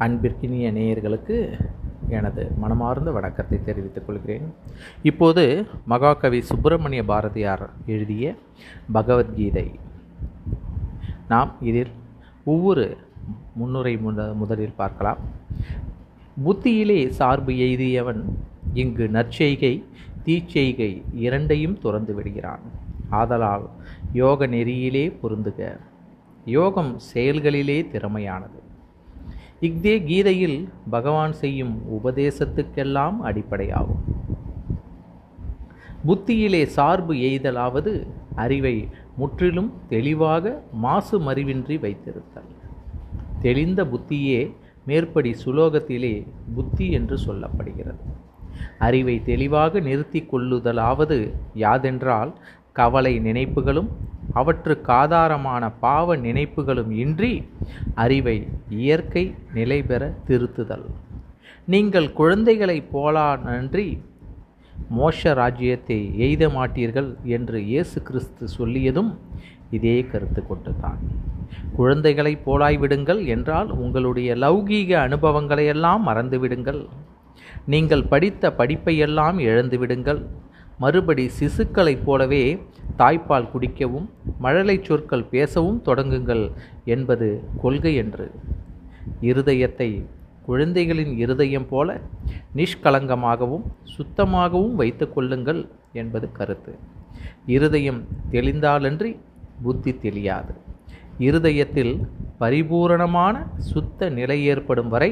அன்பிற்கினிய நேயர்களுக்கு எனது மனமார்ந்த வணக்கத்தை தெரிவித்துக் கொள்கிறேன். இப்போது மகாகவி சுப்பிரமணிய பாரதியார் எழுதிய பகவத்கீதை. நாம் இதில் ஒவ்வொரு முன்னுரை முத முதலில் பார்க்கலாம். புத்தியிலே சார்பு எய்தியவன் இங்கு நற்செய்கை தீச்செய்கை இரண்டையும் துறந்து விடுகிறான். ஆதலால் யோக நெறியிலே பொருந்துக. யோகம் செயல்களிலே திறமையானது. இஃதே கீதையில் பகவான் செய்யும் உபதேசத்துக்கெல்லாம் அடிப்படையாகும். புத்தியிலே சார்பு எய்தலாவது அறிவை முற்றிலும் தெளிவாக மாசு மறிவின்றி வைத்திருத்தல். தெளிந்த புத்தியே மேற்படி சுலோகத்திலே புத்தி என்று சொல்லப்படுகிறது. அறிவை தெளிவாக நிறுத்தி கொள்ளுதலாவது யாதென்றால் கவலை நினைப்புகளும் அவற்றுக்கு ஆதாரமான பாவ நினைப்புகளும் இன்றி அறிவை இயற்கை நிலை பெற திருத்துதல். நீங்கள் குழந்தைகளைப் போலா நன்றி மோஷ ராஜ்யத்தை எய்த மாட்டீர்கள் என்று இயேசு கிறிஸ்து சொல்லியதும் இதே கருத்து கொண்டுதான். குழந்தைகளைப் போலாய்விடுங்கள் என்றால் உங்களுடைய லௌகீக அனுபவங்களையெல்லாம் மறந்துவிடுங்கள் நீங்கள் படித்த படிப்பையெல்லாம் இழந்துவிடுங்கள் மறுபடி சிசுக்களைப் போலவே தாய்ப்பால் குடிக்கவும் மழலை சொற்கள் பேசவும் தொடங்குங்கள் என்பது கொள்கை என்று. இருதயத்தை குழந்தைகளின் இருதயம் போல நிஷ்கலங்கமாகவும் சுத்தமாகவும் வைத்து கொள்ளுங்கள் என்பது கருத்து. இருதயம் தெளிந்தாலன்றி புத்தி தெளியாது. இருதயத்தில் பரிபூரணமான சுத்த நிலை ஏற்படும் வரை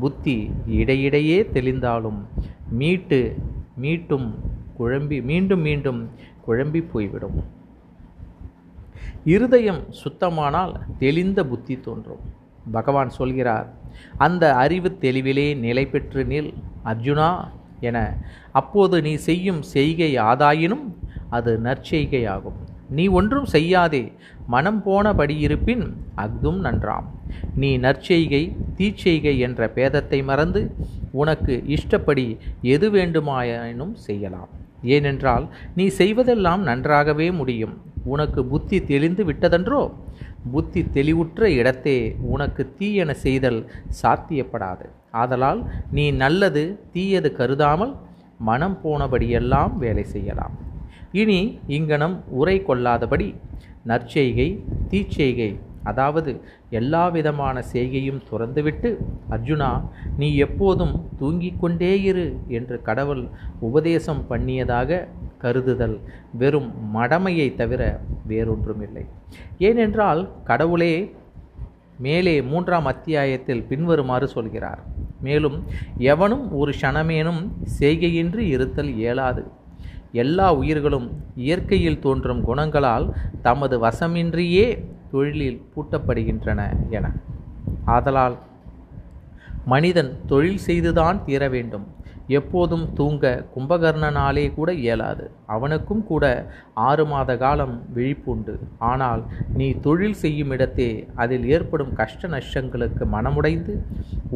புத்தி இடையிடையே தெளிந்தாலும் மீட்டு மீட்டும் குழம்பி மீண்டும் மீண்டும் குழம்பி போய்விடும். இருதயம் சுத்தமானால் தெளிந்த புத்தி தோன்றும். பகவான் சொல்கிறார் அந்த அறிவு தெளிவிலே நிலை பெற்று நில் அர்ஜுனா என. அப்போது நீ செய்யும் செய்கை ஆதாயினும் அது நற்செய்கையாகும். நீ ஒன்றும் செய்யாதே மனம் போனபடி இருப்பின் அஃதும் நன்றாம். நீ நற்செய்கை தீச்செய்கை என்ற பேதத்தை மறந்து உனக்கு இஷ்டப்படி எது வேண்டுமாயினும் செய்யலாம். ஏனென்றால் நீ செய்வதெல்லாம் நன்றாகவே முடியும். உனக்கு புத்தி தெளிந்து விட்டதென்றோ? புத்தி தெளிவுற்ற இடத்தே உனக்கு தீயென செய்தல் சாத்தியப்படாது. ஆதலால் நீ நல்லது தீயது கருதாமல் மனம் போனபடியெல்லாம் வேலை செய்யலாம். இனி இங்கனம் உரை கொள்ளாதபடி நற்செய்கை தீச்செய்கை அதாவது எல்லா விதமான செய்கையும் துறந்துவிட்டு அர்ஜுனா நீ எப்போதும் தூங்கிக் கொண்டே இரு என்று கடவுள் உபதேசம் பண்ணியதாக கருதுதல் வெறும் மடமையை தவிர வேறொன்றுமில்லை. ஏனென்றால் கடவுளே மேலே மூன்றாம் அத்தியாயத்தில் பின்வருமாறு சொல்கிறார். மேலும் எவனும் ஒரு க்ஷணமேனும் செய்கையின்றி இருத்தல் இயலாது. எல்லா உயிர்களும் இயற்கையில் தோன்றும் குணங்களால் தமது வசமின்றியே தொழிலில் பூட்டப்படுகின்றன என. ஆதலால் மனிதன் தொழில் செய்துதான் தீர வேண்டும். எப்போதும் தூங்க கும்பகர்ணனாலே கூட இயலாது. அவனுக்கும் கூட ஆறு மாத காலம் விழிப்புண்டு. ஆனால் நீ தொழில் செய்யும் இடத்தே அதில் ஏற்படும் கஷ்ட நஷ்டங்களுக்கு மனமுடைந்து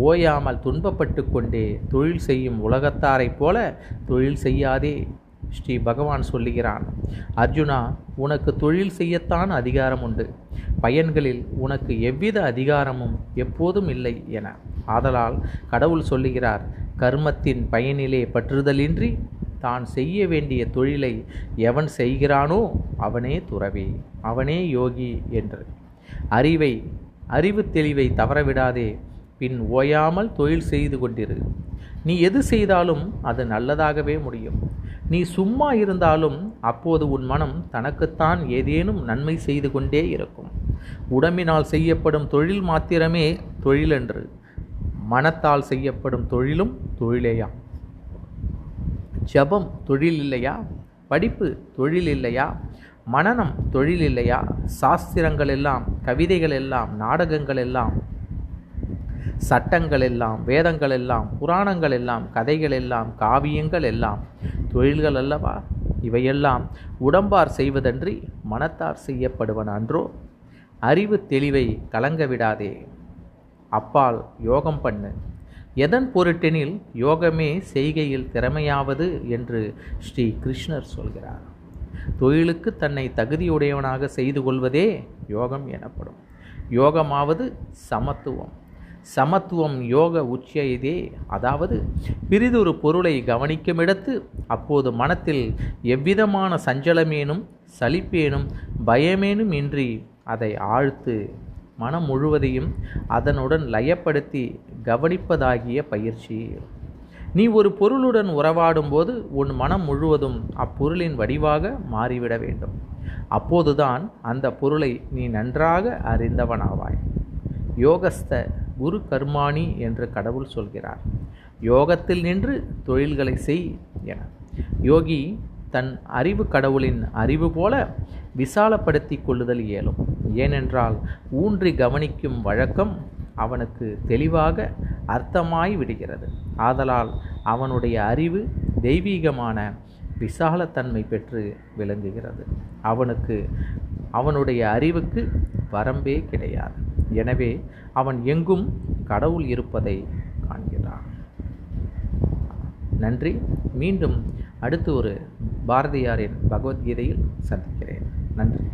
ஓயாமல் துன்பப்பட்டு கொண்டே தொழில் செய்யும் உலகத்தாரைப் போல தொழில் செய்யாதே. ஸ்ரீ பகவான் சொல்லுகிறான் அர்ஜுனா உனக்கு தொழில் செய்யத்தான் அதிகாரம் உண்டு. பயன்களில் உனக்கு எவ்வித அதிகாரமும் எப்போதும் இல்லை என. ஆதலால் கடவுள் சொல்லுகிறார் கர்மத்தின் பயனிலே பற்றுதலின்றி தான் செய்ய வேண்டிய தொழிலை எவன் செய்கிறானோ அவனே துறவி அவனே யோகி என்று. அறிவை அறிவு தெளிவை தவறவிடாதே பின் ஓயாமல் தொழில் செய்து கொண்டிரு. நீ எது செய்தாலும் அது நல்லதாகவே முடியும். நீ சும்மா இருந்தாலும் அப்போது உன் மனம் தனக்குத்தான் ஏதேனும் நன்மை செய்து கொண்டே இருக்கும். உடம்பினால் செய்யப்படும் தொழில் மாத்திரமே தொழிலன்று. மனத்தால் செய்யப்படும் தொழிலும் தொழிலேயாம் ஜபம் தொழில் இல்லையா படிப்பு தொழில் இல்லையா மனநம் தொழில் இல்லையா சாஸ்திரங்கள் எல்லாம் கவிதைகள் எல்லாம் நாடகங்கள் எல்லாம் சட்டங்கள் எல்லாம் வேதங்கள் எல்லாம் புராணங்கள் எல்லாம் கதைகள் எல்லாம் காவியங்கள் எல்லாம் தொழில்கள் அல்லவா இவையெல்லாம் உடம்பார் செய்வதன்றி மனத்தார் செய்யப்படுவன் அன்றோ? அறிவு தெளிவை கலங்க விடாதே. அப்பால் யோகம் பண்ணு. எதன் பொருட்டெனில் யோகமே செய்கையில் திறமையாவது என்று ஸ்ரீ கிருஷ்ணர் சொல்கிறார். தொழிலுக்கு தன்னை தகுதியுடையவனாக செய்து கொள்வதே யோகம் எனப்படும். யோகமாவது சமத்துவம். சமத்துவம் யோக உச்சியதே. அதாவது பிரிதொரு பொருளை கவனிக்குமிடத்து அப்போது மனத்தில் எவ்விதமான சஞ்சலமேனும் சலிப்பேனும் பயமேனும் இன்றி அதை ஆழ்த்து மனம் முழுவதையும் அதனுடன் லயப்படுத்தி கவனிப்பதாகிய பயிற்சி. நீ ஒரு பொருளுடன் உறவாடும்போது உன் மனம் முழுவதும் அப்பொருளின் வடிவாக மாறிவிட வேண்டும். அப்போதுதான் அந்த பொருளை நீ நன்றாக அறிந்தவனாவாய். யோகஸ்த குரு கர்மாணி என்று கடவுள் சொல்கிறார். யோகத்தில் நின்று தொழில்களை செய் என. யோகி தன் அறிவு கடவுளின் அறிவு போல விசாலப்படுத்தி கொள்ளுதல் இயலும். ஏனென்றால் ஊன்றி கவனிக்கும் வழக்கம் அவனுக்கு தெளிவாக அர்த்தமாய் விடுகிறது. ஆதலால் அவனுடைய அறிவு தெய்வீகமான விசாலத்தன்மை பெற்று விளங்குகிறது. அவனுக்கு அவனுடைய அறிவுக்கு வரம்பே கிடையாது. எனவே அவன் எங்கும் கடவுள் இருப்பதை காண்கிறான். நன்றி. மீண்டும் அடுத்து ஒரு பாரதியாரின் பகவத்கீதையில் சந்திக்கிறேன். நன்றி.